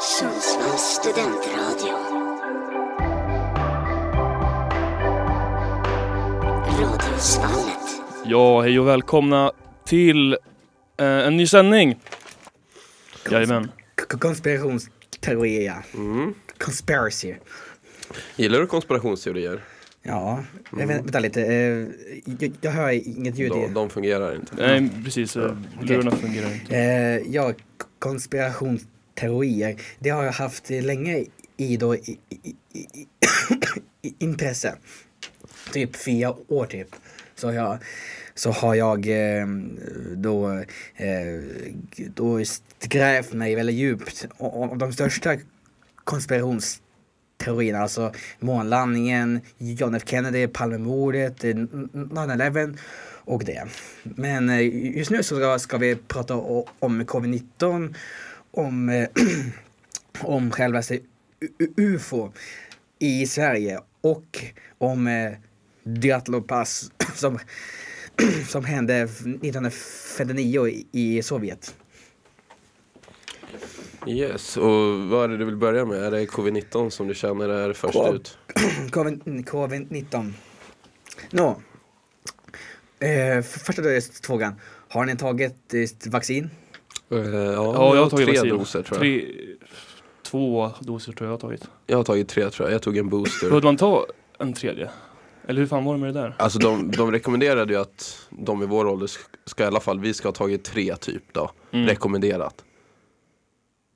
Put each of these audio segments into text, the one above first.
Sundsvalls studentradio. Radiosvallet. Ja, hej och välkomna till eh, en ny sändning. Jajamän. Konspirationsteorier, ja. Mm. Conspiracy. Gillar du konspirationsteorier? Ja, mm. vänta lite. eh, Jag, jag hör inget ljud. De, de fungerar inte. Nej, precis. Lurarna fungerar inte. Eh, Ja, k- teorier. Det har jag haft länge i då i, i, i, i, intresse. Typ fyra år typ. Så har jag, så har jag ehm, då, eh, då grävt mig väldigt djupt om de största konspirationsteorierna. Alltså månlandningen, John F Kennedy, Palmemordet, eh, 9-11 och det. Men eh, just nu så ska, ska vi prata om covid-19, om, eh, om självaste UFO i Sverige och om eh, Diatlo Pass som, som hände 1959 i, i Sovjet. Yes, och vad är det du vill börja med? Är det covid-19 som du känner är först Covid- ut? Covid- Covid-19. Nå. Eh, f- första frågan. Har ni tagit eh, vaccin? Eh, ja, Ja, jag har tagit tre doser tror jag. Tre, två doser tror jag jag har tagit. Jag har tagit tre tror jag. Jag tog en booster. Behövde man ta en tredje? Eller hur fan var det med det där? Alltså de, de rekommenderade ju att de i vår ålder sk- ska i alla fall, vi ska ha tagit tre typ då. Mm. Rekommenderat.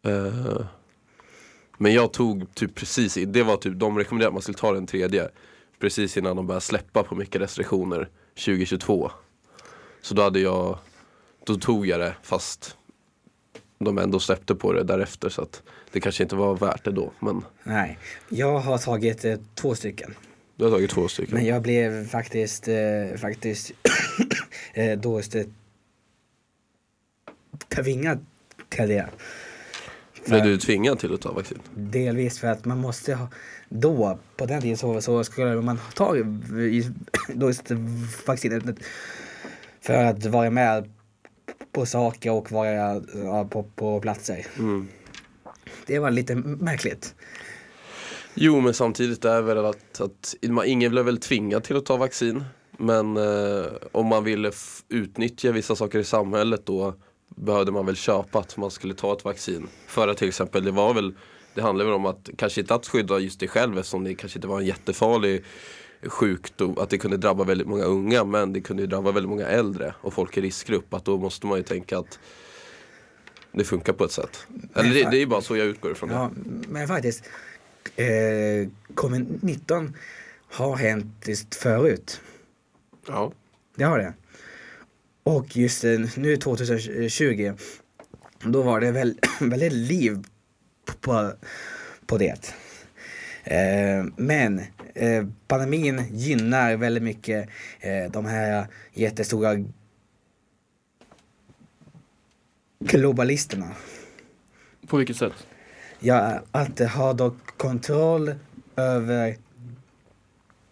Eh, men jag tog typ precis, det var typ, de rekommenderade att man skulle ta den tredje. Precis innan de började släppa på mycket restriktioner 2022. Så då hade jag, då tog jag det fast de ändå släppte på det därefter så att det kanske inte var värt det då. Men Nej. Jag har tagit eh, två stycken. du har tagit två stycken. Men jag blev faktiskt, eh, faktiskt eh, då tvingad till det. Blev du tvingad till att ta vaccin? Delvis för att man måste ha, då, på den tiden så, så skulle man ta då vaccinet för att vara med på saker och vara ja, på, på platser. Mm. Det var lite märkligt. Jo men samtidigt är väl att, att man, ingen blev väl tvingad till att ta vaccin. Men eh, om man ville utnyttja vissa saker i samhället då behövde man väl köpa att man skulle ta ett vaccin. För att till exempel det var väl Det handlar väl om att kanske inte att skydda just dig själv eftersom det kanske inte var en jättefarlig sjukdom. Att det kunde drabba väldigt många unga men det kunde drabba väldigt många äldre och folk i riskgrupp. Att då måste man ju tänka att det funkar på ett sätt. Eller det, det är ju bara så jag utgår ifrån det. Ja, men faktiskt. Eh, Covid-19 har hänt just förut. Ja. Det har det. Och just eh, nu 2020, då var det väl, väldigt liv på, på det. Eh, men eh, pandemin gynnar väldigt mycket eh, de här jättestora globalisterna. På vilket sätt? Ja, att ha då kontroll över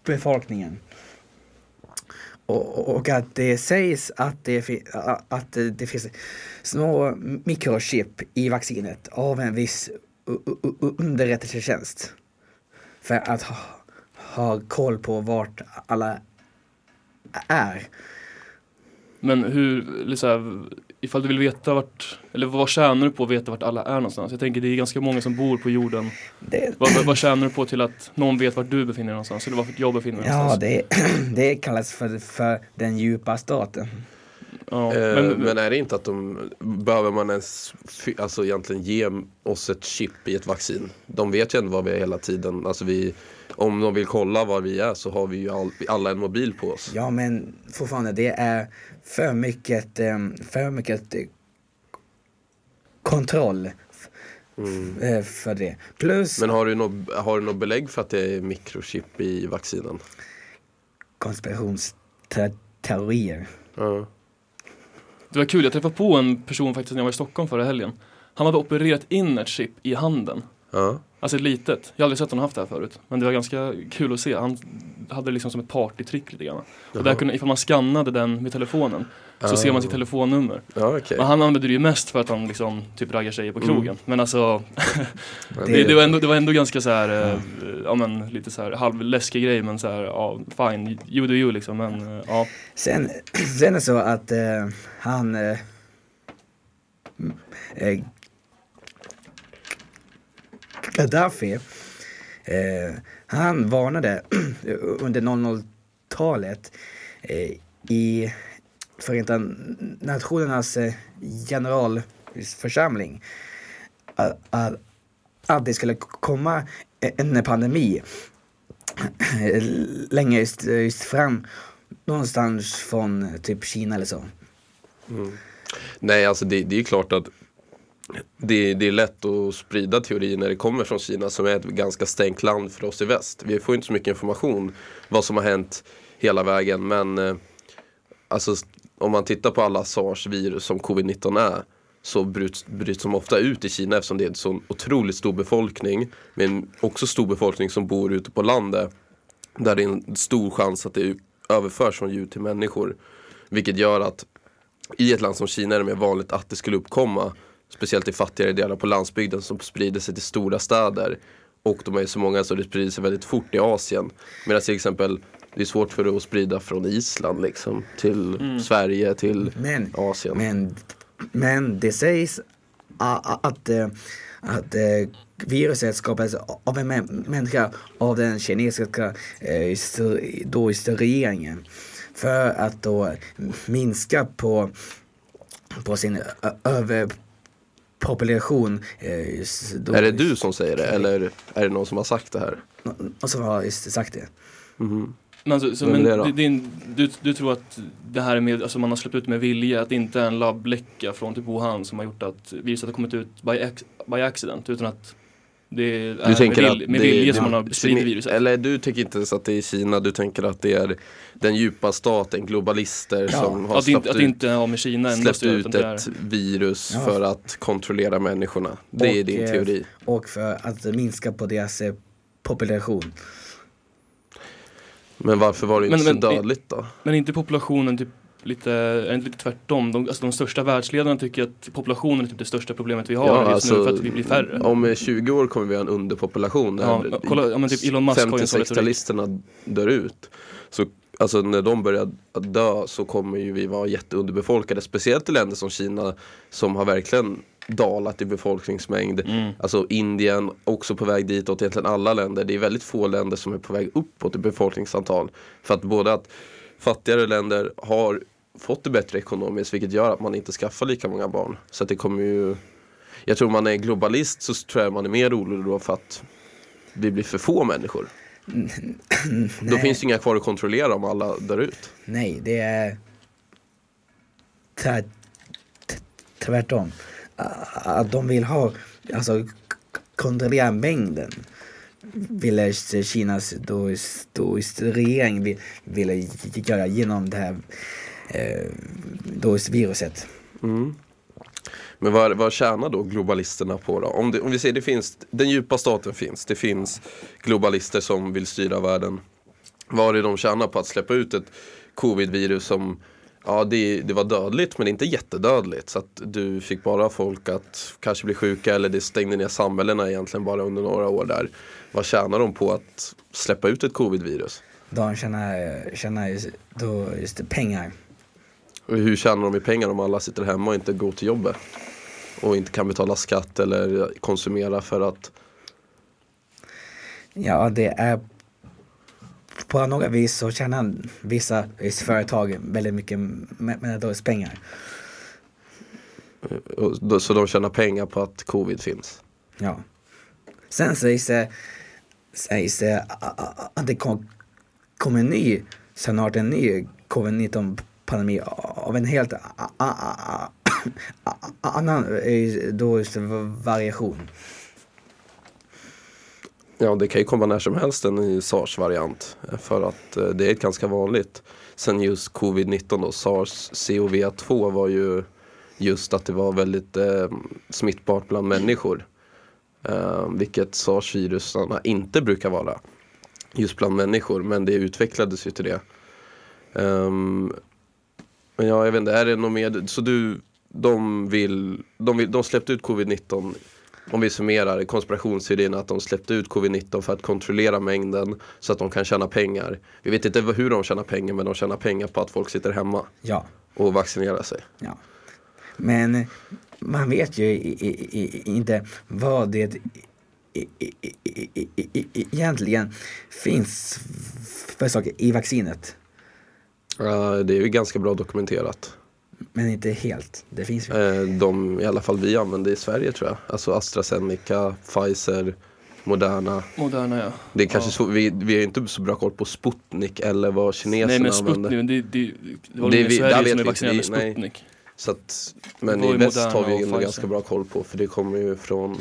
befolkningen. Och, och att det sägs att det, att det finns små mikrochip i vaccinet av en viss underrättelsetjänst. För att ha, ha koll på vart alla är. Men hur, här, ifall du vill veta vart, eller vad tjänar du på att veta vart alla är någonstans? Jag tänker det är ganska många som bor på jorden. Det, Vad, vad, vad tjänar du på till att någon vet vart du befinner dig någonstans? Eller vart jag befinner mig ja, någonstans? det, det kallas för, för den djupa staten. Ja, Eh, men, men, är det inte att de, behöver man ens alltså egentligen ge oss ett chip i ett vaccin? De vet ju ändå var vi är hela tiden. Alltså vi, om de vill kolla var vi är så har vi ju all, alla en mobil på oss. Ja, men fortfarande, det är för mycket, eh, för mycket eh, kontroll f- eh, för det. Plus Men har du, något, har du något belägg för att det är mikrochip i vaccinen? konspirationsteorier. Ja. det var kul, jag träffade på en person faktiskt när jag var i Stockholm förra helgen. Han hade opererat in ett chip i handen. Ja. Alltså litet. Jag har aldrig sett honom haft det här förut. Men det var ganska kul att se. Han hade det liksom som ett partytrick lite grann. Och där kunde, ifall man skannade den med telefonen så Ah. ser man sitt telefonnummer. Ja, okej. Och han använde det ju mest för att han liksom typ raggar tjejer på krogen. Mm. Men alltså det, det, var ändå, det var ändå ganska så här, eh, ja men lite så här halvläskig grej men så här, ja fine, you do you liksom. Men eh, ja. Sen, sen är det så att eh, han... Mm, eh, Gaddafi, eh, han varnade under 00-talet eh, i Förenta Nationernas eh, generalförsamling att, att, att det skulle komma eh, en pandemi längre just, just fram någonstans från eh, typ Kina eller så. Mm. Nej, alltså det, det är ju klart att det, det är lätt att sprida teorier när det kommer från Kina som är ett ganska stängt land för oss i väst. Vi får inte så mycket information vad som har hänt hela vägen men eh, alltså om man tittar på alla sars-virus som covid-19 är så bryts, bryts de ofta ut i Kina eftersom det är en så otroligt stor befolkning men också stor befolkning som bor ute på landet där det är en stor chans att det överförs från djur till människor. Vilket gör att i ett land som Kina är det mer vanligt att det skulle uppkomma Speciellt i fattigare delar på landsbygden som sprider sig till stora städer. Och de är så många så det sprider sig väldigt fort i Asien. Medan till exempel det är svårt för det att sprida från Island liksom till Sverige till Men, Asien. men, men det sägs att, eh, att eh, viruset skapades av en mä- människa av den kinesiska eh, då hysterregeringen. För att då minska på, på sin ö- överpopulation. Eh, då- Är det du som säger det eller är det någon som har sagt det här? Och som har sagt det. Men, alltså, så, men det din, du, du tror att det här är med, alltså man har släppt ut med vilja, att det inte är en labbläcka från typ Wuhan som har gjort att viruset har kommit ut by, by accident utan att det är Du tänker med, att med det- vilja det- som man har spridit viruset. Eller du tänker inte ens att det är Kina, du tänker att det är den djupa staten, globalister Ja. som har Att inte, släppt att det ut inte har med Kina släppt ut är- ett virus Ja. för att kontrollera människorna. Det är Och, din eh, teori. Och för att minska på deras eh, population. Men varför var det inte Men- så men- dödligt då? Men inte populationen typ lite, är det inte lite tvärtom? De, alltså de största världsledarna tycker att populationen är typ det största problemet vi har just nu för att vi blir färre. Om eh, 20 år kommer vi ha en underpopulation. Ja, kolla, ja, men typ Elon Musk har ju en sån retorik. 50-60-talisterna dör ut. Så alltså när de börjar dö så kommer ju vi vara jätteunderbefolkade. Speciellt i länder som Kina som har verkligen dalat i befolkningsmängd. Mm. Alltså Indien också på väg ditåt, egentligen alla länder. Det är väldigt få länder som är på väg uppåt i befolkningsantal. För att både att fattigare länder har fått det bättre ekonomiskt vilket gör att man inte skaffar lika många barn. Så det kommer ju Jag tror man är globalist så tror jag man är mer orolig då för att vi blir för få människor. Då finns det inga kvar att kontrollera om alla dör ut. Nej, det är tvärt, tvärtom. Att de vill ha, alltså kontrollera mängden. Ville Kinas då, då regering vill, ville göra genom det här eh, då viruset. Men vad, vad tjänar då globalisterna på då? Om, det, om vi säger det finns, den djupa staten finns, det finns globalister som vill styra världen. Vad är det de tjänar på att släppa ut ett covid-virus som Ja det, det var dödligt men inte jättedödligt så att du fick bara folk att kanske bli sjuka eller det stängde ner samhällena egentligen bara under några år där. Vad tjänar de på att släppa ut ett covid-virus? De tjänar, tjänar just, då just pengar. Och hur tjänar de i pengar om alla sitter hemma och inte går till jobbet? Och inte kan betala skatt eller konsumera för att Ja, det är på några vis så tjänar vissa företag väldigt mycket pengar. Så de tjänar pengar på att covid finns. Ja. Sen sägs det, sägs det att det kom, kommer en ny, snart en ny covid-19 pandemi av en helt annan eh, då just variation. Ja det kan ju komma när som helst en ny sars-variant. För att eh, det är ganska vanligt. Sen just covid-19 då, sars CoV2 var ju just att det var väldigt eh, smittbart bland människor. Eh, vilket sars-virusarna inte brukar vara. Just bland människor, men det utvecklades ju till det. Ehm, men ja, jag vet inte, är det något mer? Så du, de vill, de, vill, de släppte ut covid-19 om vi summerar konspirationsteorin att de släppte ut covid-19 för att kontrollera mängden så att de kan tjäna pengar. Vi vet inte hur de tjänar pengar men de tjänar pengar på att folk sitter hemma Ja. och vaccinerar sig. Ja. Men man vet ju i, i, i, inte vad det egentligen finns för saker i vaccinet. Uh, det är ju ganska bra dokumenterat. Men inte helt. Det finns ju. Uh, de, i alla fall vi använder i Sverige tror jag. Alltså AstraZeneca, Pfizer, Moderna. Moderna ja. Det är kanske ja. så, vi, vi har inte så bra koll på Sputnik eller vad kineserna Nej men använder. Sputnik, det, det, det var Det det vi- Sverige vet som är vi vaccinerade med nej. Sputnik. Så att, men i väst har vi ändå ganska bra koll på för det kommer ju från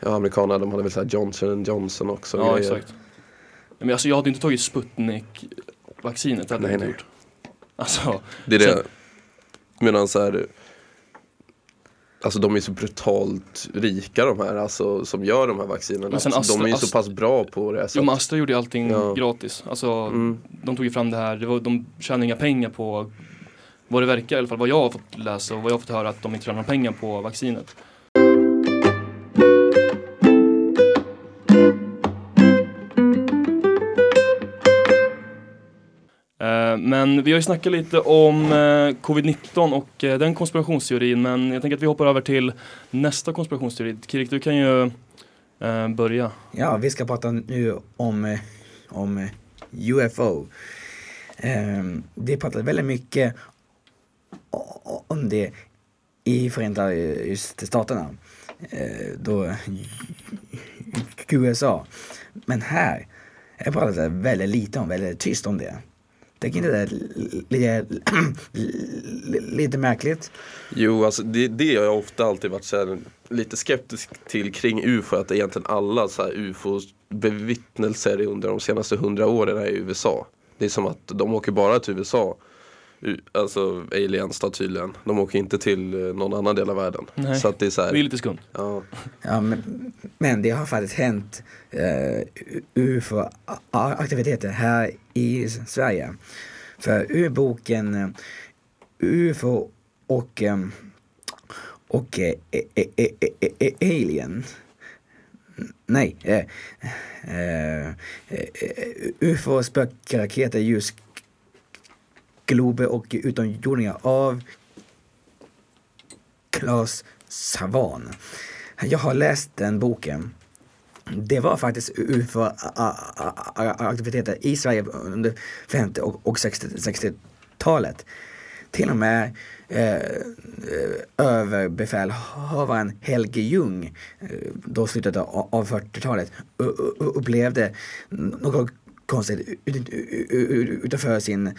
Ja, amerikanerna de hade väl såhär Johnson Johnson också Ja grejer. exakt. Men alltså jag hade inte tagit Sputnik-vaccinet, det hade Nej, inte nej. gjort. Alltså, Det är det. Sen- Medan så här, Alltså de är så brutalt rika de här alltså, som gör de här vaccinerna. Alltså, de är ju Astra- så pass bra på det. Så jo men Astra gjorde ju allting Ja. gratis. Alltså, mm, de tog ju fram det här, det var, de tjänade inga pengar på vad det verkar i alla fall, vad jag har fått läsa och vad jag har fått höra att de inte tjänar pengar på vaccinet. Men vi har ju snackat lite om eh, covid-19 och eh, den konspirationsteorin men jag tänker att vi hoppar över till nästa konspirationsteori. Kirik, du kan ju eh, börja. Ja, vi ska prata nu om, eh, om eh, UFO. Det ehm, pratas väldigt mycket om det i Förenta staterna. Eh, Då USA. Men här är pratas det väldigt lite om, väldigt tyst om det. Tycker inte det är lite, lite märkligt? Jo, alltså det, det har jag ofta alltid varit så här, lite skeptisk till kring UFO. Att egentligen alla så här UFO-bevittnelser under de senaste hundra åren är i USA. Det är som att de åker bara till USA. Alltså aliens då tydligen. De åker inte till eh, någon annan del av världen. Nej. Så att det är så Det är här, lite skumt. ja. Ja, men, men det har faktiskt hänt uh, UFO-aktiviteter här i Sverige. För ur boken eh, UFO och, eh, och eh, eh, eh, eh, eh, Alien Nej. Eh, eh, eh, UFO, spökraketer, Globe och utomjordingar av Claes Savan. Jag har läst den boken. Det var faktiskt UFO-aktiviteter i Sverige under 50 och 60-talet. Till och med eh, överbefälhavaren Helge Ljung, eh, då slutet av 40-talet, upplevde något konstigt utanför sin,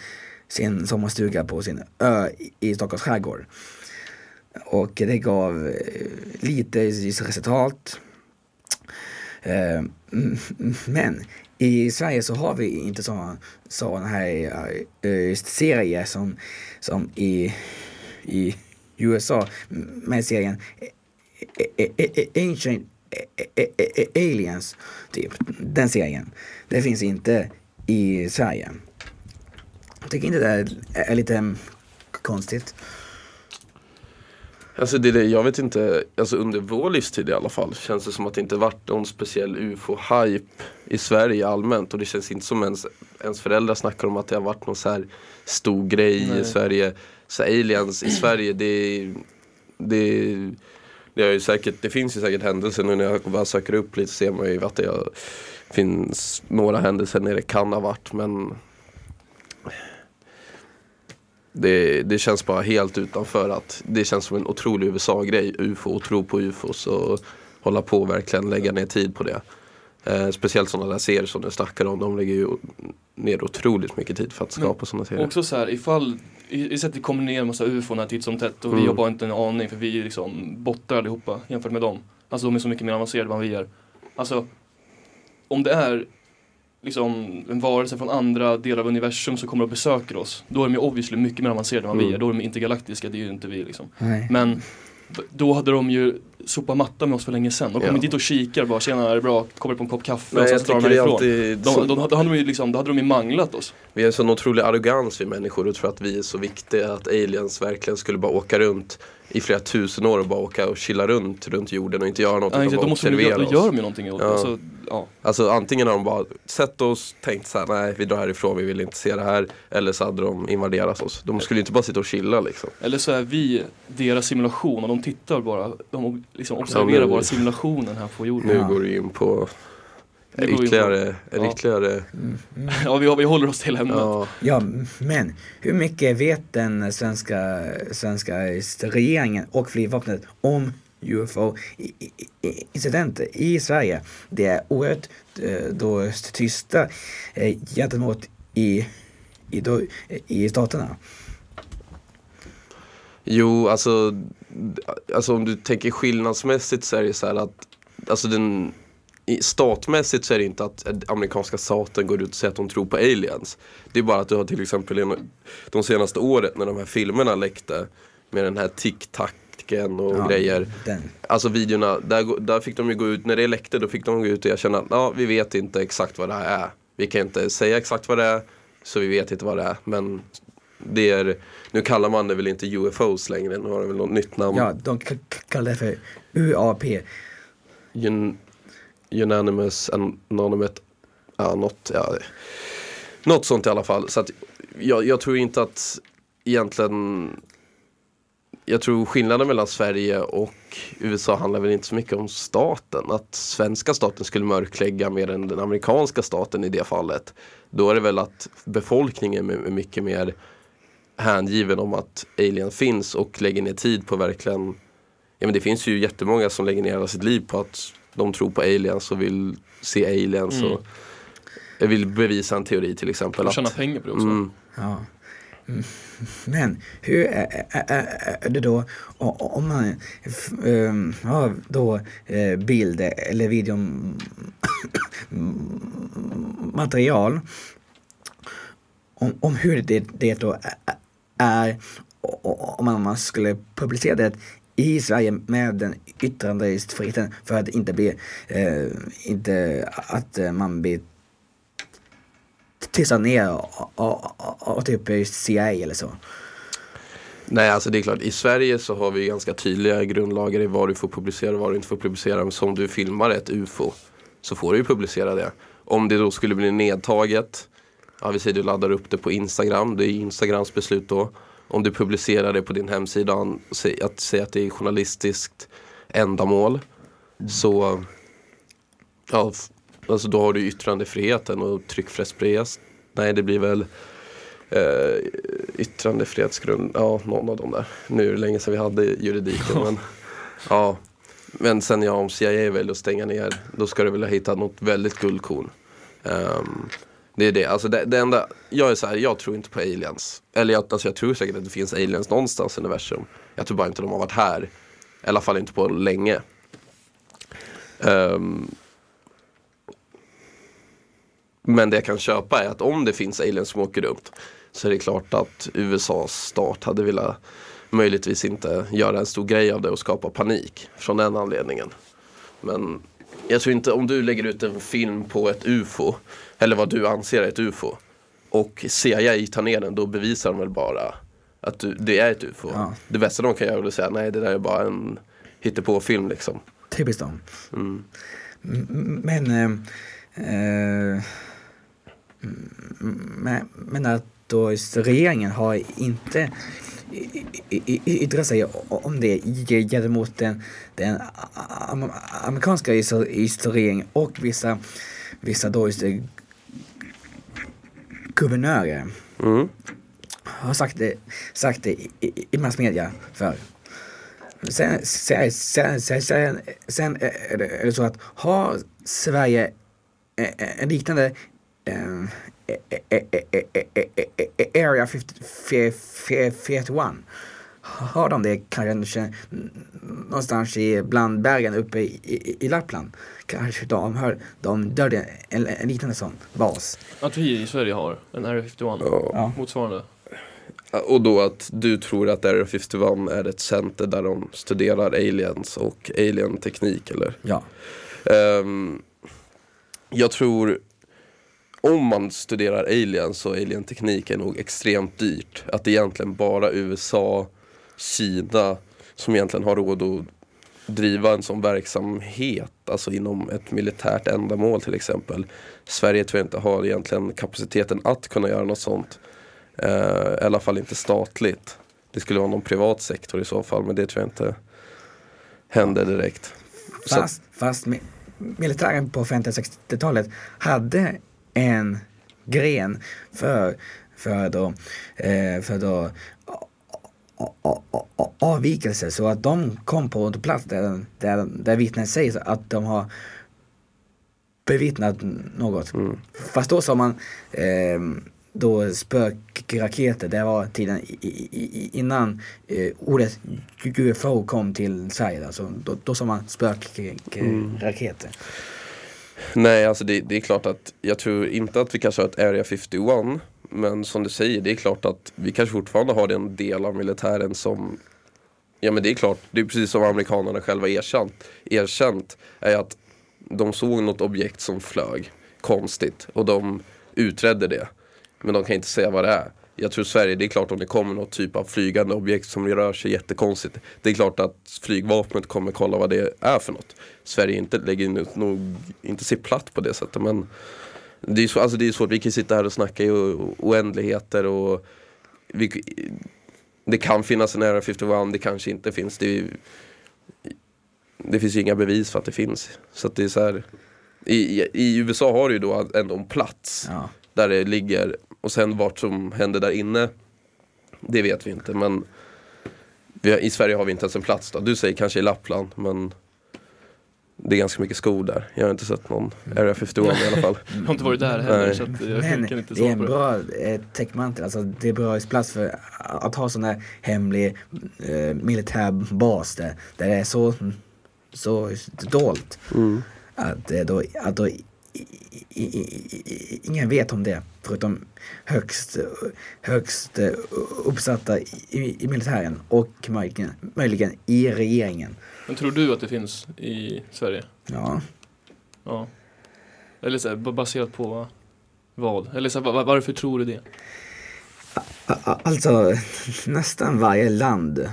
sin sommarstuga på sin ö i Stockholms skärgård. Och det gav eh, lite resultat. Eh, men i Sverige så har vi inte sådana såna här eh, serier som, som i, i USA med serien Ancient Aliens, typ. Den serien. Det finns inte i Sverige. Tycker inte det är, är lite konstigt. Alltså det, det, jag vet inte, alltså under vår livstid i alla fall känns det som att det inte varit någon speciell ufo-hype i Sverige allmänt och det känns inte som ens, ens föräldrar snackar om att det har varit någon så här stor grej Nej. i Sverige. Så aliens i Sverige det, det, det, är ju säkert, det finns ju säkert händelser nu när jag bara söker upp lite ser man ju att det finns några händelser när det kan ha varit men det, det känns bara helt utanför att det känns som en otrolig USA-grej, UFO och tro på UFOs och hålla på och verkligen lägga ner tid på det. Eh, speciellt sådana där serier som du snackar om, de lägger ju ner otroligt mycket tid för att skapa sådana serier. Också så här, ifall, i, i sätt vi kommer ner en massa ufon titt som tätt och vi Mm. har bara inte en aning för vi är liksom bottar allihopa jämfört med dem. Alltså de är så mycket mer avancerade än vad vi är. Alltså, om det är liksom en varelse från andra delar av universum som kommer och besöker oss, då är de ju obviously mycket mer avancerade än vad vi Mm. är. Då är de intergalaktiska, det är ju inte vi liksom. Nej. Men då hade de ju sopat matta med oss för länge sedan. De kommer Ja. inte dit och kikar bara, tjena är det bra, kommer på en kopp kaffe Nej, och sen jag så drar de alltid De, då, hade de ju liksom, då hade de ju manglat oss. Vi har en sån otrolig arrogans vi människor och tror att vi är så viktiga att aliens verkligen skulle bara åka runt i flera tusen år och bara åka och chilla runt runt jorden och inte göra något Ja, exakt, då, måste de, observera då gör de ju någonting Ja. Alltså, ja. Alltså antingen har de bara sett oss, tänkt så här, nej vi drar härifrån, vi vill inte se det här. Eller så hade de invaderat oss. De skulle ju inte bara sitta och chilla liksom. Eller så är vi deras simulation och de tittar bara, de liksom observerar nu- bara simulationen här på jorden. Nu Ja. går du in på Det ytterligare, Ja. ytterligare, Ja, vi, vi håller oss till ämnet. ja. Ja, men hur mycket vet den svenska, svenska regeringen och flygvapnet om UFO-incidenter i Sverige? Det är oerhört eh, då tysta eh, gentemot i, i, då, i staterna. Jo, alltså, alltså om du tänker skillnadsmässigt så är det så här att Alltså den Statmässigt så är det inte att amerikanska staten går ut och säger att de tror på aliens. Det är bara att du har till exempel de senaste året när de här filmerna läckte med den här tic-tacen och Ja, grejer. Den. Alltså videorna, där, där fick de ju gå ut, när det läckte då fick de gå ut och erkänna att ja, vi vet inte exakt vad det här är. Vi kan inte säga exakt vad det är, så vi vet inte vad det är. Men det är, nu kallar man det väl inte UFOs längre, nu har det väl något nytt namn. Ja, de kallar det för UAP. Un, unanimous Anonymous, ja något, ja, något sånt i alla fall. Så att jag, jag tror inte att egentligen jag tror skillnaden mellan Sverige och USA handlar väl inte så mycket om staten. Att svenska staten skulle mörklägga mer än den amerikanska staten i det fallet. Då är det väl att befolkningen är mycket mer hängiven om att alien finns och lägger ner tid på verkligen Ja men det finns ju jättemånga som lägger ner hela sitt liv på att de tror på aliens och vill se aliens Mm. och vill bevisa en teori till exempel. Och tjäna Att, pengar på det också. mm, Ja. Mm. Men hur är, det då om man f- ehm, har då eh, bild eller videomaterial om, om hur det, det då är om man skulle publicera det i Sverige med den yttrandefriheten för att inte bli, eh, inte att eh, man blir tystad ner och, typ CIA eller så. Nej alltså det är klart, i Sverige så har vi ganska tydliga grundlagar i vad du får publicera och vad du inte får publicera. Men som du filmar ett UFO så får du ju publicera det. Om det då skulle bli nedtaget, ja vi säger du laddar upp det på Instagram, det är Instagrams beslut då. Om du publicerar det på din hemsida, att säga att det är journalistiskt ändamål. Så ja, alltså då har du yttrandefriheten och tryckfrihetsfrihet. Nej det blir väl eh, yttrandefrihetsgrund, ja någon av dem där. Nu är det länge sedan vi hade juridiken men ja. Men sen ja, om CIA väljer att stänga ner då ska du väl ha hittat något väldigt guldkorn. Ehm, det är det, alltså det, det enda, jag är så här, jag tror inte på aliens. Eller jag, alltså jag tror säkert att det finns aliens någonstans i universum. Jag tror bara inte de har varit här. I alla fall inte på länge. Um, men det jag kan köpa är att om det finns aliens som åker runt så är det klart att USAs stat hade velat möjligtvis inte göra en stor grej av det och skapa panik från den anledningen. Men jag tror inte om du lägger ut en film på ett UFO eller vad du anser är ett UFO och CIA tar ner den då bevisar de väl bara att du, det är ett UFO. Ja. Det bästa de kan göra är att säga nej det där är bara en hittepåfilm liksom. Typiskt dem. Mm. Men, eh, eh, men att just regeringen har inte yttrat sig om det gentemot den, den am- amerikanska regeringen och vissa, vissa då just eh, guvernörer Mm. har sagt det, sagt det i, i, massmedia för. Sen, sen, sen, sen, sen, sen är det, så att har Sverige eh, en liknande Area 51. Hör de det kanske någonstans bland bergen uppe i, Lappland? Kanske de hör de dörde en, en liknande sån bas. Att vi i Sverige har en Area 51 ja. motsvarande. Och då att du tror att Area 51 är ett center där de studerar aliens och alien-teknik eller? Ja. Um, jag tror om man studerar aliens och alien-teknik är nog extremt dyrt. Att det är egentligen bara USA, Kina som egentligen har råd att driva en sån verksamhet, alltså inom ett militärt ändamål till exempel. Sverige tror jag inte har egentligen kapaciteten att kunna göra något sånt. Eh, I alla fall inte statligt. Det skulle vara någon privat sektor i så fall, men det tror jag inte händer direkt. Så Fast, militären på 50-60-talet hade en gren för, för då, eh, för då a- a- a- a- a- avvikelse så att de kom på plats där, där, där vittnen säger att de har bevittnat något. Fast då sa man eh, då spökraketer, det var tiden i, i, i, innan eh, ordet UFO kom till Sverige. Alltså, då, då sa man spökraketer. Nej, alltså det, det är klart att jag tror inte att vi kanske har ett Area 51 Men som du säger, det är klart att vi kanske fortfarande har den del av militären som Ja men det är klart, det är precis som amerikanerna själva erkänt Erkänt är att de såg något objekt som flög konstigt och de utredde det. Men de kan inte säga vad det är. Jag tror Sverige, det är klart om det kommer något typ av flygande objekt som rör sig jättekonstigt. Det är klart att flygvapnet kommer kolla vad det är för något. Sverige inte lägger nog- inte sig platt på det sättet men det är, så, alltså det är svårt, vi kan sitta här och snacka i oändligheter och vi, Det kan finnas en Area 51, det kanske inte finns. Det, det finns ju inga bevis för att det finns. Så det är så här i, i, I USA har du ju då ändå en plats Ja. där det ligger och sen vart som händer där inne Det vet vi inte men vi har, I Sverige har vi inte ens en plats då. Du säger kanske i Lappland men Det är ganska mycket skog där. Jag har inte sett någon Area 51 i alla fall. Jag har inte varit där heller Nej. så att jag Men kan inte det är svara en på det. bra eh, täckmantel, alltså det är bra plats för att ha sån här hemlig eh, militär bas där, där det är så, så dolt Mm. att, eh, då, att då, ingen vet om det förutom högst, högst eh, uppsatta i, i militären och möjligen, möjligen i regeringen. Men tror du att det finns i Sverige? Ja, Ja. Eller så här, baserat på vad? Eller så här, va- varför tror du det? Alltså nästan varje land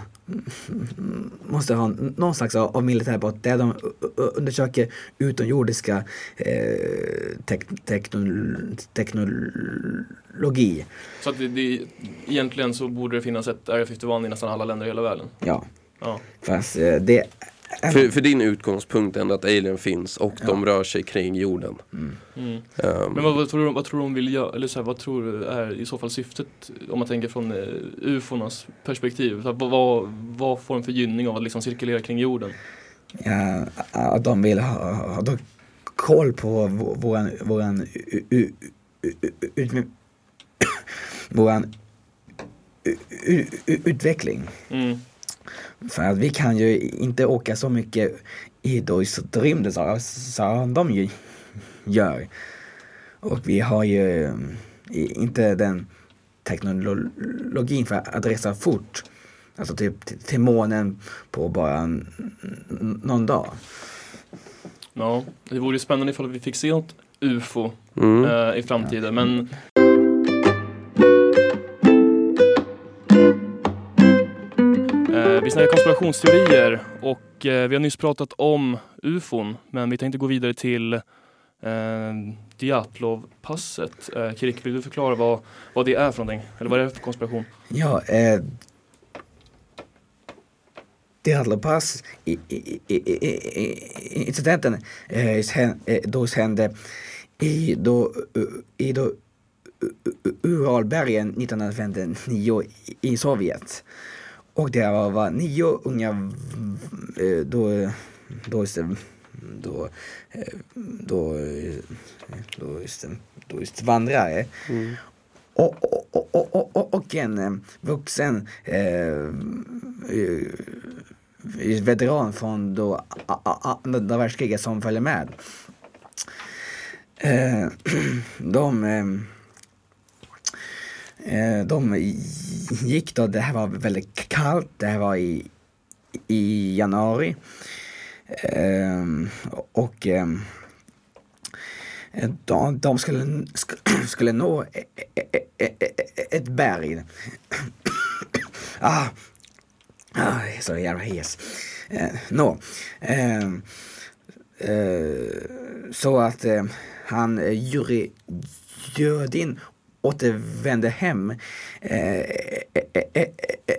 måste ha någon slags av av militärbåt där de undersöker utomjordiska eh, tek teknol teknologi. Så att det, det, egentligen så borde det finnas ett Area 51 i nästan alla länder i hela världen. Ja, Ja. fast eh, det. För, för din utgångspunkt är ändå att alien finns och de rör sig kring jorden. Mm. Ehm, Men vad, vad, tror du, vad tror du de vill göra? Eller så här, vad tror du är i så fall syftet? Om man tänker från eh, ufonas perspektiv. Så här, vad, vad, vad får de för gynning av att liksom cirkulera kring jorden? Ja, att de vill ha, ha koll på vå- våran, våran, u- u- u- u- ut- våran utveckling. Mm. För att vi kan ju inte åka så mycket i då i rymden så- som de ju gör. Och vi har ju mm, inte den teknologin för att resa fort. Alltså typ till- månen på bara någon dag. Ja, det vore ju spännande ifall vi fick se något UFO mm. eh, i framtiden. Men Eh, konspirationsteorier och eh, vi har nyss pratat om UFOn. Men vi tänkte gå vidare till eh, Diatlov-passet. Eh, Kirik, vill du förklara vad, vad det är för någonting? Eller vad är det för konspiration? Ja, eh, Diablo-pass incidenten eh, eh då hände i då, i då Uralbergen 1959 i Sovjet. Och det var, nio unga eh, då, då, då, eh, då, eh, då, just, då just vandrare och, och, och, och, och, och en eh, vuxen eh, eh, veteran från då, andra världskriget som följer med. Eh, de, eh, Eh, Eh, de gick då, det här var väldigt kallt, det här var i, i januari. Ehm, och ehm, de, de skulle, skulle nå e-, e-, e-, ett berg. ah, ah, jag är så jävla hes. Eh, nå. Ehm, eh, så att han, Juri Jödin, återvände hem eh, eh, eh,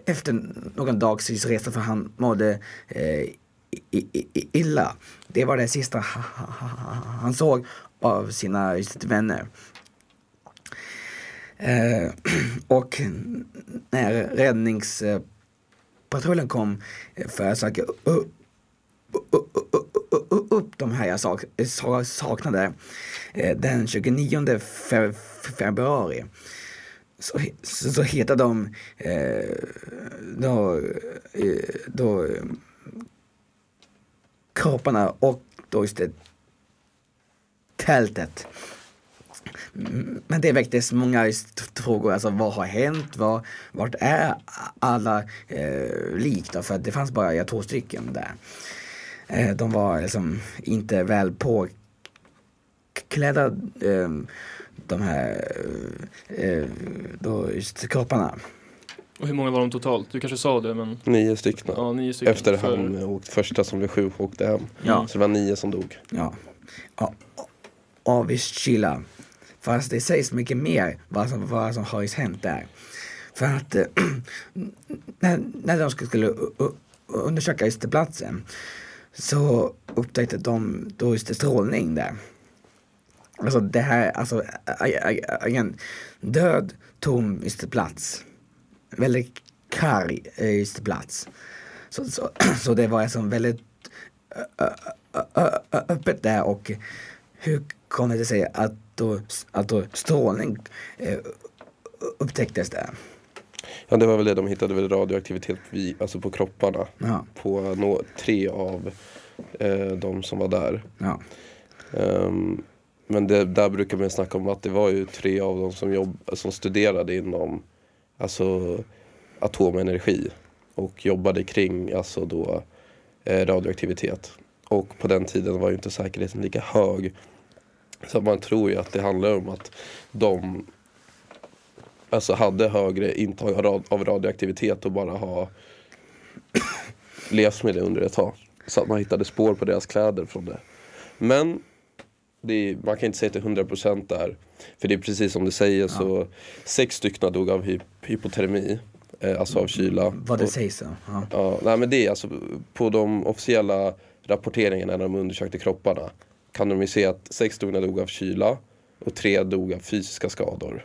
efter någon dags resa för han mådde eh, illa. Det var det sista han såg av sina vänner. Eh, och när räddningspatrullen kom för att söka upp, upp, upp, upp de här jag sak, saknade eh, den 29 februari så, så, så heter de eh, då, eh, då kropparna och då just det tältet. Men det väcktes många frågor, alltså vad har hänt? Vad, vart är alla eh, lik då? För det fanns bara två stycken där. Eh, de var liksom inte väl påklädda, eh, de här eh, då just kropparna. Och hur många var de totalt? Du kanske sa det men Nio stycken. ja, nio stycken. Efter För- han åkte, första som blev sjuk åkte hem. Ja. Så det var nio som dog. Ja. ja. Avickyla. Fast det sägs mycket mer vad som, vad som har hänt där. För att eh, när, när de skulle undersöka just platsen så upptäckte de då just strålning där. Alltså det här, alltså igen, död, tom just plats. Väldigt karg just plats. Så, så, så det var alltså väldigt öppet där och hur kommer det sig att då, att då strålning upptäcktes där? Ja det var väl det de hittade väl radioaktivitet vid, alltså på kropparna. Ja, På nå, tre av eh, de som var där. ja, Ehm, men det, där brukar man snacka om att det var ju tre av dem som, jobb, som studerade inom alltså, atomenergi och jobbade kring alltså då, eh, radioaktivitet. Och på den tiden var ju inte säkerheten lika hög. Så man tror ju att det handlar om att de alltså hade högre intag av rad- av radioaktivitet och bara ha levt med det under ett tag. Så att man hittade spår på deras kläder från det. Men är, man kan inte säga till 100% där. För det är precis som du säger så sex stycken dog av hy hypotermi. Eh, alltså av kyla. vad det Och- sägs så. Ja. Ja, nej men det är alltså på de officiella rapporteringarna när de undersökte kropparna kan de ju se att sex stycken dog av kyla och tre dog av fysiska skador.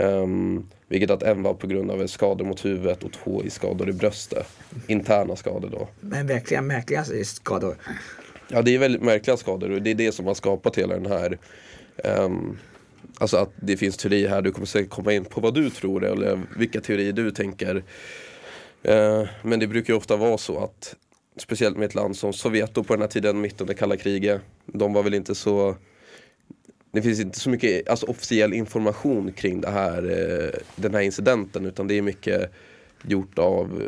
Um, vilket att en var på grund av skada mot huvudet och två i skador i bröstet. Interna skador då. Men verkligen märkliga skador. Ja det är väldigt märkliga skador och det är det som har skapat hela den här ehm, Alltså att det finns teorier här, du kommer säkert komma in på vad du tror eller vilka teorier du tänker Eh, Men det brukar ju ofta vara så att Speciellt med ett land som Sovjet på den här tiden, mitt under kalla kriget De var väl inte så det finns inte så mycket alltså, officiell information kring det här, eh, den här incidenten utan det är mycket gjort av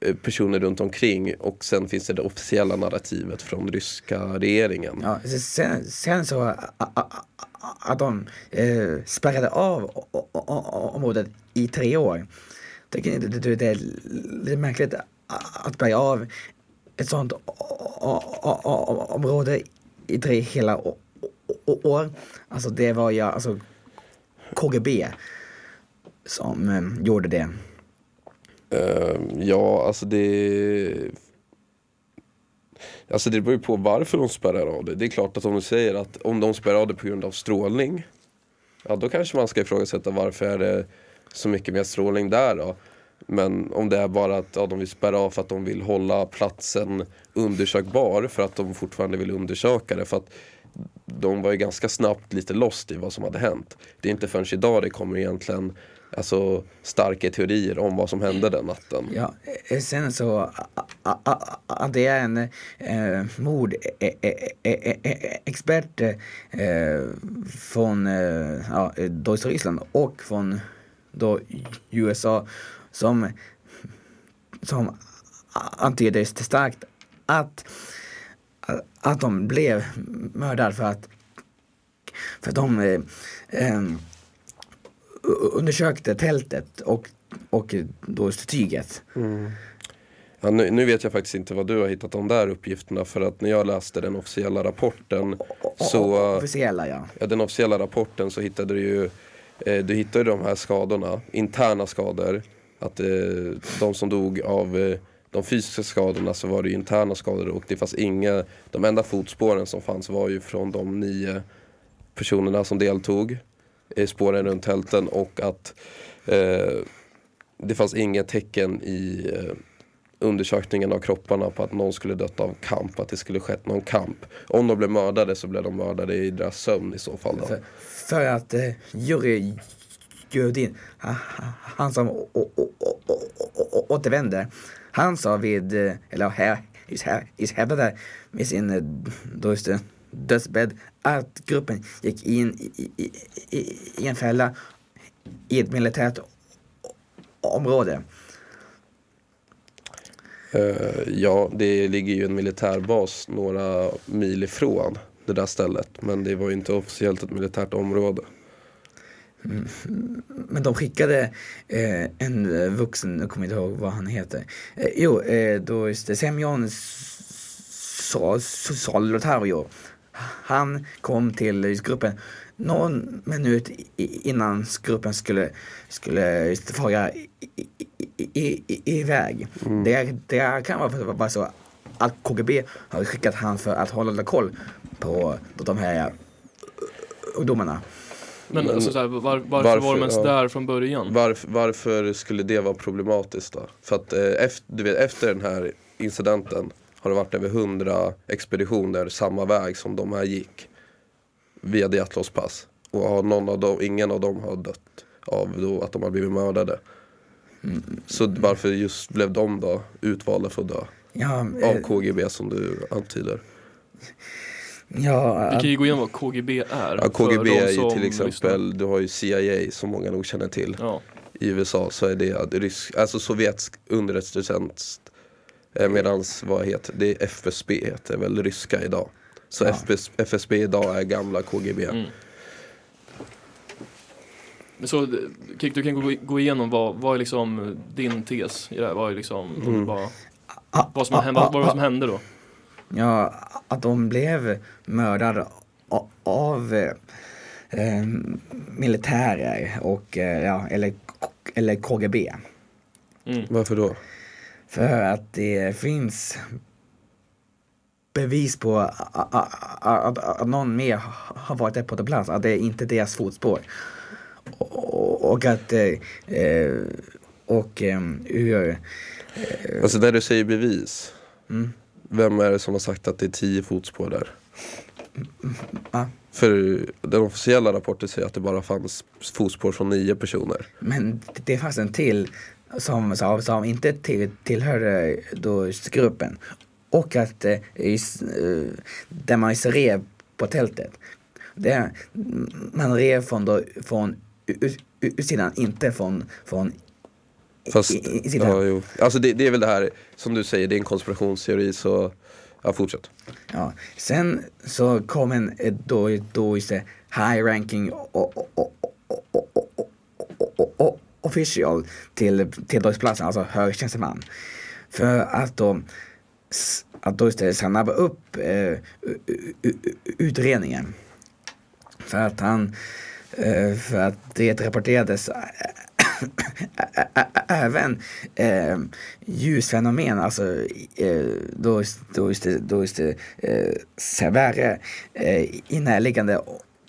eh, personer runt omkring och sen finns det det officiella narrativet från ryska regeringen. Ja, sen, sen så att de eh, spärrade av området i tre år. Tycker inte det är lite märkligt att spärra av ett sånt område i tre hela år år? Alltså det var ju alltså KGB som eh, gjorde det. Uh, ja, alltså det Alltså det beror ju på varför de spärrar av det. Det är klart att om du säger att om de spärrar av det på grund av strålning Ja då kanske man ska ifrågasätta varför är det så mycket mer strålning där då. Men om det är bara att ja, de vill spärra av för att de vill hålla platsen undersökbar för att de fortfarande vill undersöka det. För att de var ju ganska snabbt lite lost i vad som hade hänt. Det är inte förrän idag det kommer egentligen alltså, starka teorier om vad som hände den natten. Ja, eh, sen så a- det är en eh, mordexpert eh, eh, eh, från eh, ja, Ryssland och från då USA som, som antyder starkt att, att de blev mördade för att, för att de eh, eh, undersökte tältet och, och då tyget. Ja, nu, nu vet jag faktiskt inte vad du har hittat de där uppgifterna för att när jag läste den officiella rapporten så Officiella ja. Ja, den officiella rapporten så hittade du ju eh, Du hittade de här skadorna, interna skador Att eh, de som dog av de fysiska skadorna så var det ju interna skador och det fanns inga De enda fotspåren som fanns var ju från de nio personerna som deltog i spåren runt tälten och att eh, det fanns inga tecken i eh, undersökningen av kropparna på att någon skulle dött av kamp, att det skulle skett någon kamp. Om de blev mördade så blev de mördade i deras sömn i så fall. Då. För, för att eh, Jurij Gudin, ah, ah, han som återvänder återvände, han sa vid, eh, eller här, i här, med sin då just det, dödsbädd att gruppen gick in i, i, i, i en fälla i ett militärt område. Eh, ja, det ligger ju en militärbas några mil ifrån det där stället. Men det var ju inte officiellt ett militärt område. Men de skickade eh, en vuxen, jag kommer inte ihåg vad han heter. Eh, jo, eh, då just det, Semyon Sol- Solitario. Han kom till gruppen någon minut innan gruppen skulle, skulle fara iväg. Det, det kan vara, vara så att KGB har skickat han för att hålla koll på de här ungdomarna. Men, Men alltså, så här, var, varför, varför, var de ens ja. där från början? Varför, varför skulle det vara problematiskt då? För att eh, efter, du vet, efter den här incidenten har det varit över hundra expeditioner samma väg som de här gick. Via Diatlos pass. Och har någon av dem, ingen av dem har dött av då att de har blivit mördade. Så varför just blev de då utvalda för att dö? Ja, Av eh, KGB som du antyder. Ja, Vi kan ju gå igenom vad KGB är. Ja, för KGB är ju till lyssnar. exempel, du har ju CIA som många nog känner till. Ja. I USA så är det att rysk, alltså sovjetsk underrättelsetjänst. Eh, medans vad heter det, är FSB heter väl ryska idag. Så Ja. FS, FSB idag är gamla KGB. Mm. Men Så Kik, du kan gå, igenom vad, vad är liksom din tes i det här? Vad är liksom, Mm. vad, ah, vad, som, ah, hände, vad, vad ah, som hände då? Ja, att de blev mördade av eh, militärer och, eh, ja, eller, eller KGB. Mm. Varför då? För att det finns bevis på att, att, att, att någon mer har varit där på plats, att det är inte deras fotspår. Och, och att, eh, eh, och eh, ur, Alltså när du säger bevis. Mm. Vem är det som har sagt att det är tio fotspår där? ja, För den officiella rapporten säger att det bara fanns fotspår från nio personer. Men det fanns en till som, som, som inte till, tillhörde då just gruppen. Och att eh, eh, där man rev på tältet. Det, man rev från, då, från ut- ut- utsidan, inte från, från Fast, i, i, ja, jo. Alltså det, det är väl det här, som du säger, det är en konspirationsteori så ja, fortsätt. Ja, sen så kom en då, då just det, high ranking official till, till platsen, alltså hög tjänsteman. För att då att då istället snabba upp eh, utredningen. För att han, eh, för att det rapporterades även eh, ljusfenomen, alltså eh, då, då, just det- då just det, eh, Severe eh, i närliggande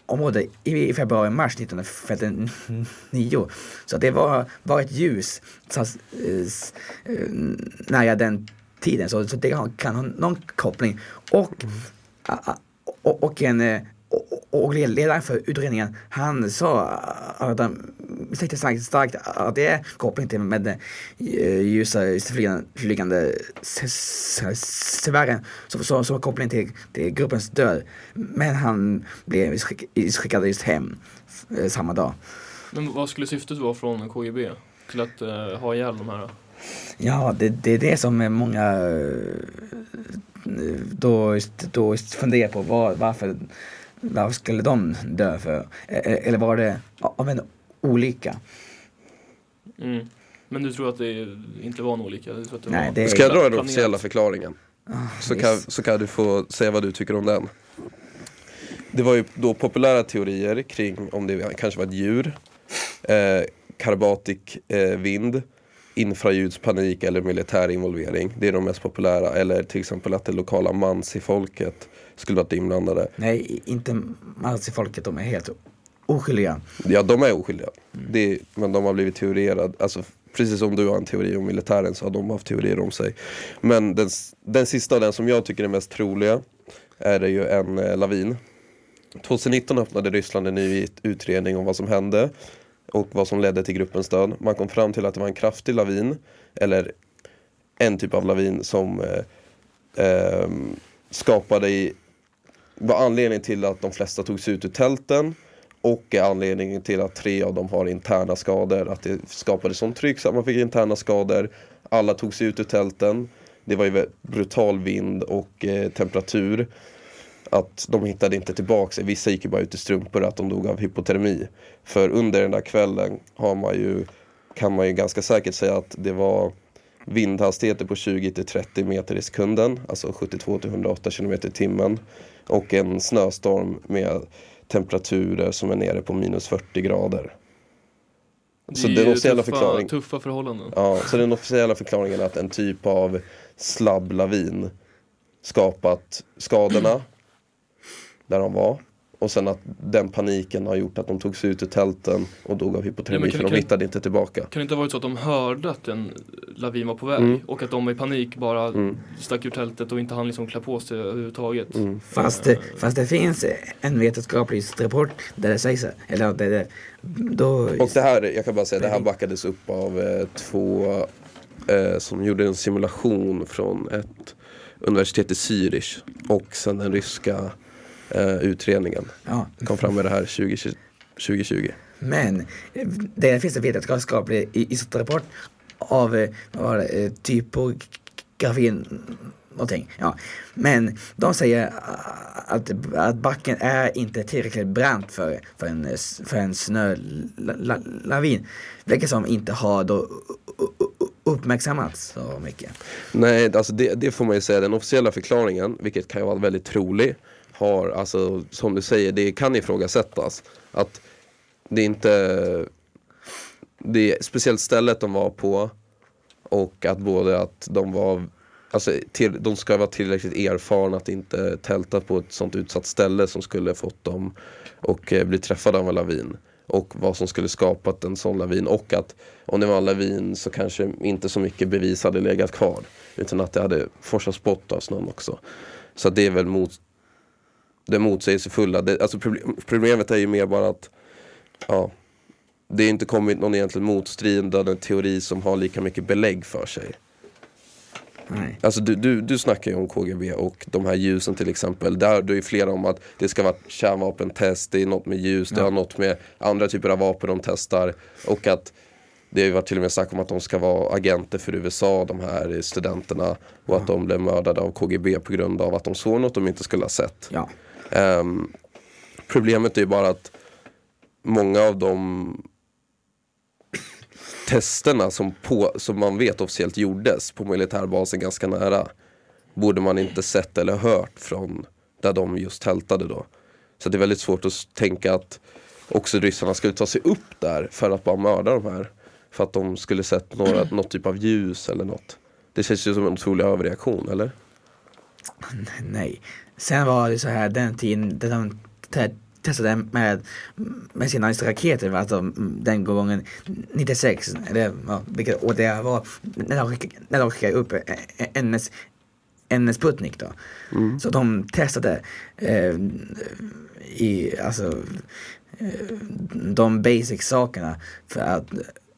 område i, februari-mars 1959. Så det var, var ett ljus så, eh, eh, nära den tiden, så, så det kan, ha någon koppling. Och, a- och, och en eh, och, ledaren för utredningen, han sa att han misstänkte starkt, starkt att det är koppling till med eh, ljusa flygande, sfären som, var koppling till, till gruppens död. Men han blev skick- skickad just hem eh, samma dag. Men vad skulle syftet vara från KGB? Till att eh, ha ihjäl de här? Ja, det, det är det som många då, då funderar på. Var, varför, varför skulle de dö för? Eh, Eller var det av en olycka? Mm. Men du tror att det inte var en olycka? Du tror att det Nej, var det- Ska jag dra den officiella förklaringen? Ah, Så kan, så kan du få säga vad du tycker om den. Det var ju då populära teorier kring om det kanske var ett djur, eh, karbatik eh, vind, infraljudspanik eller militär involvering. Det är de mest populära. Eller till exempel att det lokala mansi-folket skulle varit inblandade. Nej, inte alls i folket. De är helt oskyldiga. Ja, de är oskyldiga. Det, men de har blivit teorierade. Alltså, precis som du har en teori om militären så har de haft teorier om sig. Men den, den sista, den som jag tycker är mest troliga, är det ju en eh, lavin. 2019 öppnade Ryssland en ny ut- utredning om vad som hände och vad som ledde till gruppens död. Man kom fram till att det var en kraftig lavin, eller en typ av lavin som eh, ehm, skapade i, var anledningen till att de flesta tog sig ut ur tälten och är anledningen till att tre av dem har interna skador. Att det skapades sånt tryck så att man fick interna skador. Alla tog sig ut ur tälten. Det var ju brutal vind och eh, temperatur. Att de hittade inte tillbaka Vissa gick ju bara ut i strumpor att de dog av hypotermi. För under den där kvällen har man ju, kan man ju ganska säkert säga att det var vindhastigheter på 20 till 30 meter i sekunden. Alltså 72 till 108 kilometer i timmen. Och en snöstorm med temperaturer som är nere på minus 40 grader. Så Det är den officiella tuffa, förklaringen tuffa förhållanden. Ja, så den officiella förklaringen är att en typ av slabblavin skapat skadorna där de var. Och sen att den paniken har gjort att de tog sig ut ur tälten och dog av Ja, hypotermi kan- för de kan- hittade inte tillbaka. Kan det inte ha varit så att de hörde att en lavin var på väg Mm. och att de i panik bara Mm. stack ur tältet och inte hann liksom klä på sig överhuvudtaget? Mm. Fast, det, fast det finns en vetenskaplig rapport där det sägs, eller där det, då, Och det här, jag kan bara säga, det här backades upp av eh, två eh, som gjorde en simulation från ett universitet i Zürich och sen den ryska eh, utredningen. ja. Kom fram med det här 20, 2020. Men det finns en vetenskaplig i- i- rapport av eh, det, eh, typografi någonting. Ja. Men de säger att, att backen är inte tillräckligt brant för, för en, för en snölavin. Vilket som inte har då uppmärksammats så mycket. Nej, alltså det, det får man ju säga. Den officiella förklaringen, vilket kan ju vara väldigt trolig, har alltså som du säger, det kan ifrågasättas. Att det inte, det är speciellt stället de var på och att både att de var, alltså till, de ska vara tillräckligt erfarna att inte tälta på ett sånt utsatt ställe som skulle fått dem och eh, bli träffade av en lavin. Och vad som skulle skapat en sån lavin och att om det var en lavin så kanske inte så mycket bevis hade legat kvar. Utan att det hade forsats bort av snön också. Så det är väl mot det motsägelsefulla. Det, alltså problem, problemet är ju mer bara att ja, det är inte kommit någon egentligen motstridande teori som har lika mycket belägg för sig. Nej. Alltså du, du, du snackar ju om KGB och de här ljusen till exempel. Där du är flera om att det ska vara kärnvapentest, det är något med ljus, det Ja. har något med andra typer av vapen de testar. Och att det har ju varit till och med snack om att de ska vara agenter för USA, de här studenterna. Och att de blev mördade av KGB på grund av att de såg något de inte skulle ha sett. Ja. Ehm, problemet är ju bara att många av de testerna som, på, som man vet officiellt gjordes på militärbasen ganska nära borde man inte sett eller hört från där de just tältade då. Så det är väldigt svårt att tänka att också ryssarna skulle ta sig upp där för att bara mörda de här. För att de skulle sett några, något typ av ljus eller något. Det känns ju som en otrolig överreaktion, eller? Nej. Sen var det så här den tiden där de te- testade med, med sina raketer, alltså mm, den gången 96, eller ja, vilket år det var, när de skickade, när de skickade upp en, en, en Sputnik då. Så de testade eh, i, alltså, eh, de basic sakerna för att,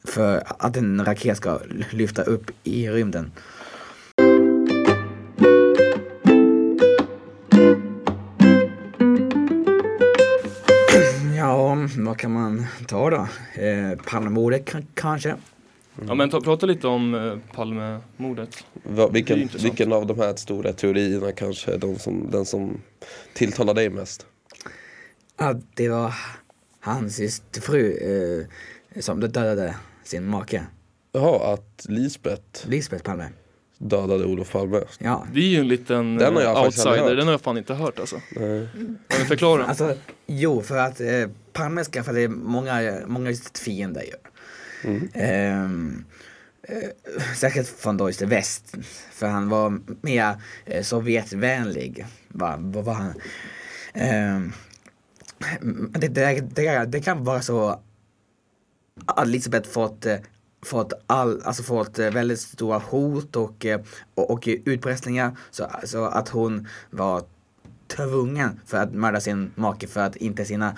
för att en raket ska lyfta upp i rymden. vad kan man ta då? Eh, Palmemordet kanske? Ja men ta, prata lite om eh, Palmemordet. Va, vilken, vilken av de här stora teorierna kanske är de som, den som tilltalar dig mest? Ja, det var hans fru eh, som dödade sin make, Jaha, att Lisbeth Lisbeth Palme. dödade Olof Palme. Ja, Det är ju en liten Den eh, outsider, den har jag fan inte hört alltså. Nej. Kan du förklara? alltså jo, för att eh, Palme skaffade många, många fiender ju. Mm. Ehm, eh, särskilt från då just väst. För han var mer eh, Sovjetvänlig. Va, vad var han? Ehm, det, det, det, det kan vara så att Elisabeth fått, eh, fått, all, alltså fått väldigt stora hot och, och, och utpressningar så, så att hon var tvungen för att mörda sin make för att inte sina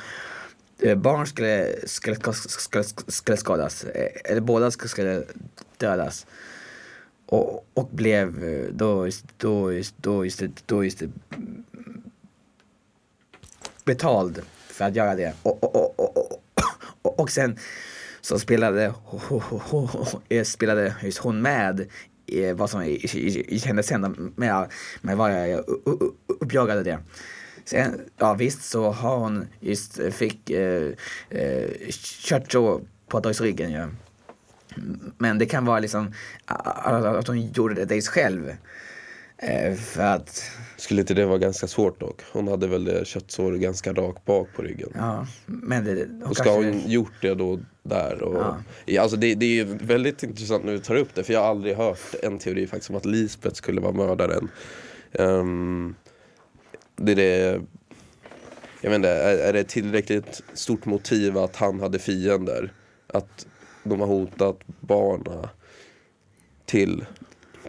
Eh, barn skulle, skulle, skulle, skulle skadas. Eh, eller båda skulle- dödas. Och, och blev eh, då, då, då, just, då just betald för att göra det. Och, och, och, och, och, och, sen så spelade, spelade just hon med vad som i- hände sen med, med vad jag uppjagade det. Sen, ja visst så har hon just fick eh, eh, kört så på dagsryggen ju. Men det kan vara liksom att hon gjorde det själv. Eh, för att, Skulle inte det vara ganska svårt dock? Hon hade väl köttsår ganska rakt bak på ryggen. ja, men det, hon Och ska kanske- hon gjort det då där? Och, Ja. ja. alltså det, det är väldigt intressant när du tar upp det för jag har aldrig hört en teori faktiskt om att Lisbeth skulle vara mördaren. Ehm, det är det, jag vet inte, är, är det tillräckligt stort motiv att han hade fiender? Att de har hotat barna till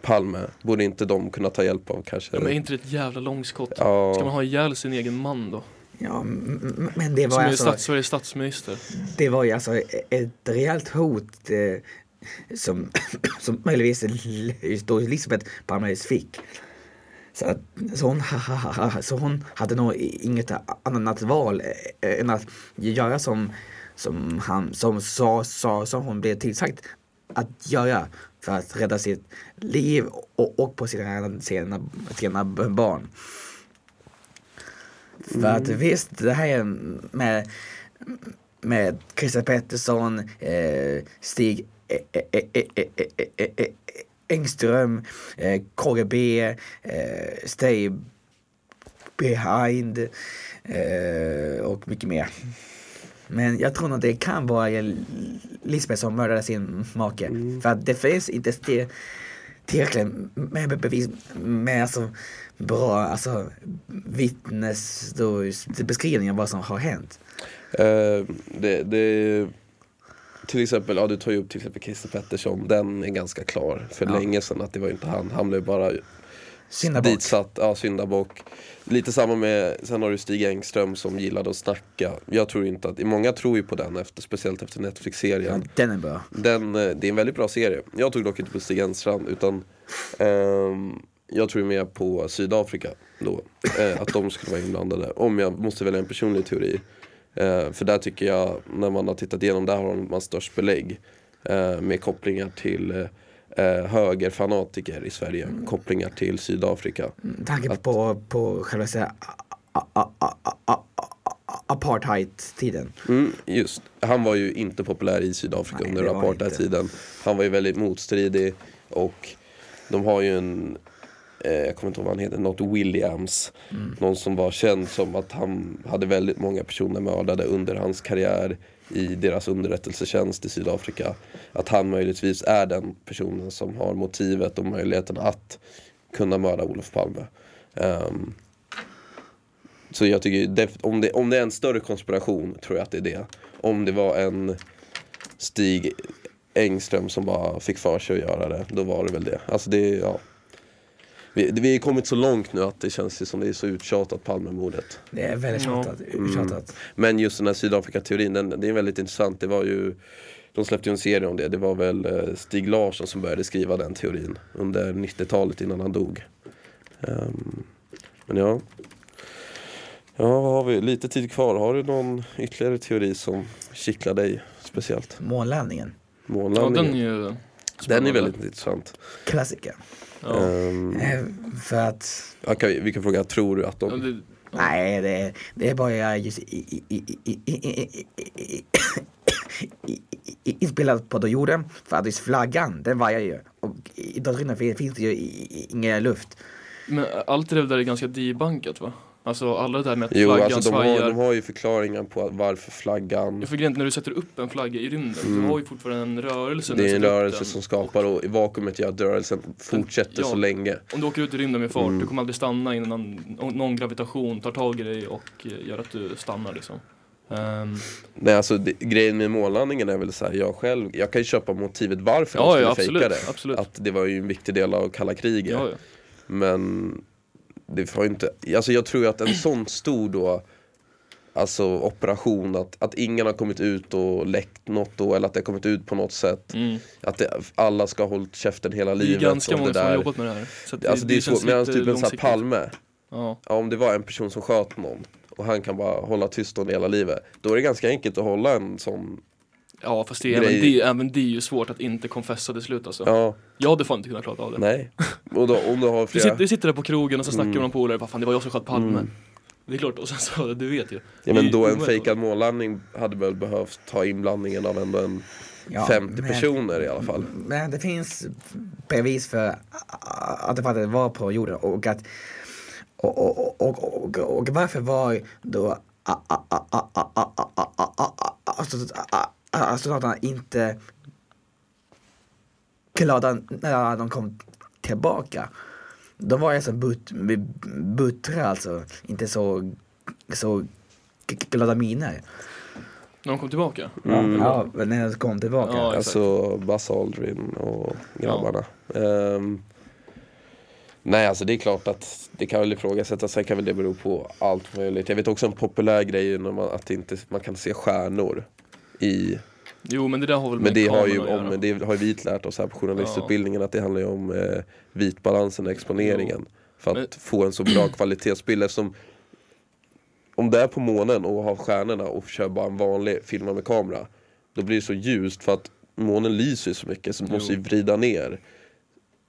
Palme? Borde inte de kunna ta hjälp av kanske? Ja, men är inte det ett jävla långskott? Ja. Ska man ha ihjäl sin egen man då? Ja, men det var Som är alltså, stats, Sveriges statsminister. det var ju alltså ett rejält hot eh, som, som möjligtvis Elisabeth Palme fick. Så, att, så, hon, så hon hade nog inget annat val eh, än att göra som, som, han, som, sa, sa, som hon blev tillsagt att göra för att rädda sitt liv och, och på sina, sina, sina barn. För att visst, det här med, med Christer Pettersson, eh, Stig Engström, eh, KGB, eh, Stay Behind eh, och mycket mer. Men jag tror nog det kan vara Lisbeth som mördade sin make. För att det finns inte te- tillräckligt med bevis, med alltså bra alltså, vittnes då, beskrivningar av vad som har hänt. Eh, det, det, till exempel, ja du tar ju upp till exempel Christer Pettersson, den är ganska klar för Ja. länge sedan att det var inte han. Han blev bara Syndabock. ditsatt, ja syndabock. Lite samma med, sen har du Stig Engström som gillade att snacka. Jag tror inte att, många tror ju på den efter, speciellt efter Ja, Netflix-serien. den är bra. Den, eh, det är en väldigt bra serie. Jag tog dock inte på Stig Engström utan ehm, jag tror mer på Sydafrika då. Eh, att de skulle vara inblandade. Om jag måste välja en personlig teori. Eh, för där tycker jag, när man har tittat igenom, där har man störst belägg. Eh, med kopplingar till eh, högerfanatiker i Sverige. Kopplingar till Sydafrika. Med tanke Att- på, på själva så här, a- a- a- a- a- a- apartheid-tiden. Mm, just. Han var ju inte populär i Sydafrika Nej, under apartheidtiden. Han var ju väldigt motstridig och de har ju en, jag kommer inte ihåg vad han heter, något Williams. Mm. Någon som var känd som att han hade väldigt många personer mördade under hans karriär i deras underrättelsetjänst i Sydafrika. Att han möjligtvis är den personen som har motivet och möjligheten att kunna mörda Olof Palme. Ehm, så jag tycker, om det, om det är en större konspiration tror jag att det är det. Om det var en Stig Engström som bara fick för sig att göra det, då var det väl det. Alltså det, ja. Vi, vi har kommit så långt nu att det känns som det är så uttjatat Palmemordet. Det är väldigt Ja. tjatat. tjatat. Men just den här Sydafrika-teorin, den, det är väldigt intressant. Det var ju, de släppte ju en serie om det. Det var väl eh, Stig Larsson som började skriva den teorin under 90-talet innan han dog. Ehm, men ja. Ja, vad har vi? Lite tid kvar. Har du någon ytterligare teori som kittlar dig speciellt? Månlandningen. Ja, Månlandningen? den är ju den är väldigt intressant. Klassiker. Ja. Um, för att... Okay, vi kan fråga, tror du att de... Nej, det, det är bara just i, inspelat på då jorden. För att just flaggan, den vajar ju. Och i datorerna finns det ju ingen luft. Men allt det där är ganska debankat va? Alltså alla det där med att Jo, flaggan alltså de har, svajar. de har ju förklaringar på varför flaggan Jag får grejen när du sätter upp en flagga i rymden, du har ju fortfarande en rörelse Mm. Det är en rörelse som skapar och i vakuumet gör att rörelsen fortsätter Ja. så länge. Om du åker ut i rymden med fart, Mm. du kommer aldrig stanna innan någon, gravitation tar tag i dig och eh, gör att du stannar liksom. Ehm, Nej alltså det, grejen med månlandningen är väl så här, jag själv, jag kan ju köpa motivet varför Ja, de skulle ja, fejka absolut, det. absolut. Att det var ju en viktig del av kalla kriget. ja, ja. Men det var inte, alltså jag tror att en sån stor då Alltså operation, att, att ingen har kommit ut och läckt något då eller att det har kommit ut på något sätt Mm. Att det, alla ska ha hållit käften hela Det är livet ganska många det som har där. jobbat med det här. Så att Alltså det är svårt, medan lite typ en sån här. Palme Ja. Ja, om det var en person som sköt någon och han kan bara hålla tyst om det hela livet Då är det ganska enkelt att hålla en sån ja, fast det är, även, det, även det är ju svårt att inte confessa till slut alltså. Ja, Jag hade fan inte kunnat klara av det. nej Och då, om du har Du flera sitter, du sitter där på krogen och så snackar Mm. med någon polare, bara fan det var jag som sköt Palme. Mm. Det är klart, och sen så, du vet ju. Ja men då en fejkad månlandning hade väl behövt ta inblandningen av ändå en Ja, 50 men- personer i alla fall Men det finns bevis för att det faktiskt var på jorden och att och, och, och, och, och, och varför var då astronauterna inte glada när de kom tillbaka? De var alltså but, buttra alltså, inte så, så glada miner. När de kom tillbaka. Mm. Ja, när de kom tillbaka. Ja. Alltså Buzz Aldrin och grabbarna Ehm, Nej alltså det är klart att det kan väl ifrågasättas, sen kan väl det bero på allt möjligt Jag vet också en populär grej man, att inte, man kan se stjärnor i Jo men det där har väl med Men det har ju kameran att om, göra. det har ju vi lärt oss här på journalistutbildningen att det handlar ju om eh, vitbalansen och exponeringen För att Men- få en så bra kvalitetsbild eftersom Om det är på månen och har stjärnorna och kör bara en vanlig filma med kamera Då blir det så ljust för att månen lyser så mycket så du Jo. måste ju vrida ner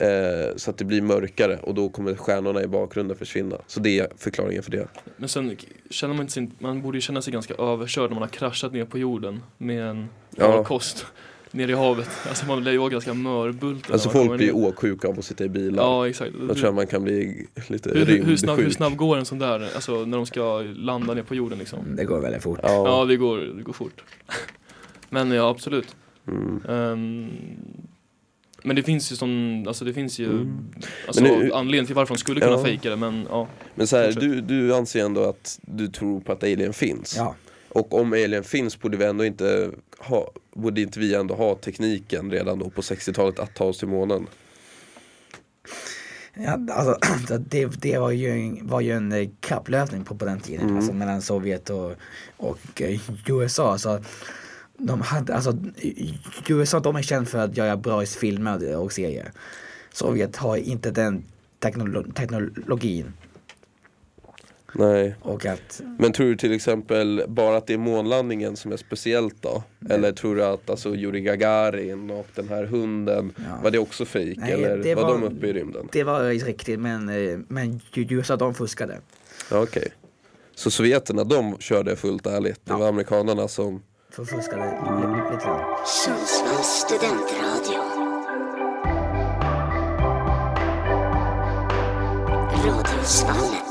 eh, Så att det blir mörkare och då kommer stjärnorna i bakgrunden försvinna Så det är förklaringen för det Men sen känner man inte sin, man borde ju känna sig ganska överkörd när man har kraschat ner på jorden med en Ja. farkost ner i havet. Alltså man lär ju ganska mörbulten. Alltså folk blir ner. åksjuka av att sitta i bilar Ja exakt. Jag tror att man kan bli lite hur, hur, hur, snabb, hur rymdsjuk. snabb går en sån där, alltså när de ska landa ner på jorden liksom? Det går väldigt fort. Ja. Ja det går, det går fort. Men ja absolut. Mm. Ehm, men det finns ju sån, alltså det finns ju Mm. alltså, nu- anledning till varför de skulle kunna Ja. fejka det men ja. Men så här, du, du anser ändå att du tror på att alien finns. Ja. Och om alien finns borde vi ändå inte ha, borde inte vi ändå ha tekniken redan då på 60-talet att ta oss till månen? Ja, alltså, så det, det var ju, en- var ju en eh, kapplöpning på, på den tiden, Mm. alltså mellan Sovjet och, och eh, USA. Så de hade, alltså, USA de är kända för att göra bra filmer och serier. Sovjet har inte den teknolo- teknologin. Nej. Och att, Men tror du till exempel bara att det är månlandningen som är speciellt då? Eller tror du att alltså Yuri Gagarin och den här hunden, Ja. var det också fejk? Nej, Eller det var, var- de uppe i rymden? det var riktigt men, eh, men USA de fuskade. Okej. Så sovjeterna de körde fullt ärligt, det Ja. var amerikanerna som Förfuskade lite grann. Sundsvalls studentradio. Radiosvallet.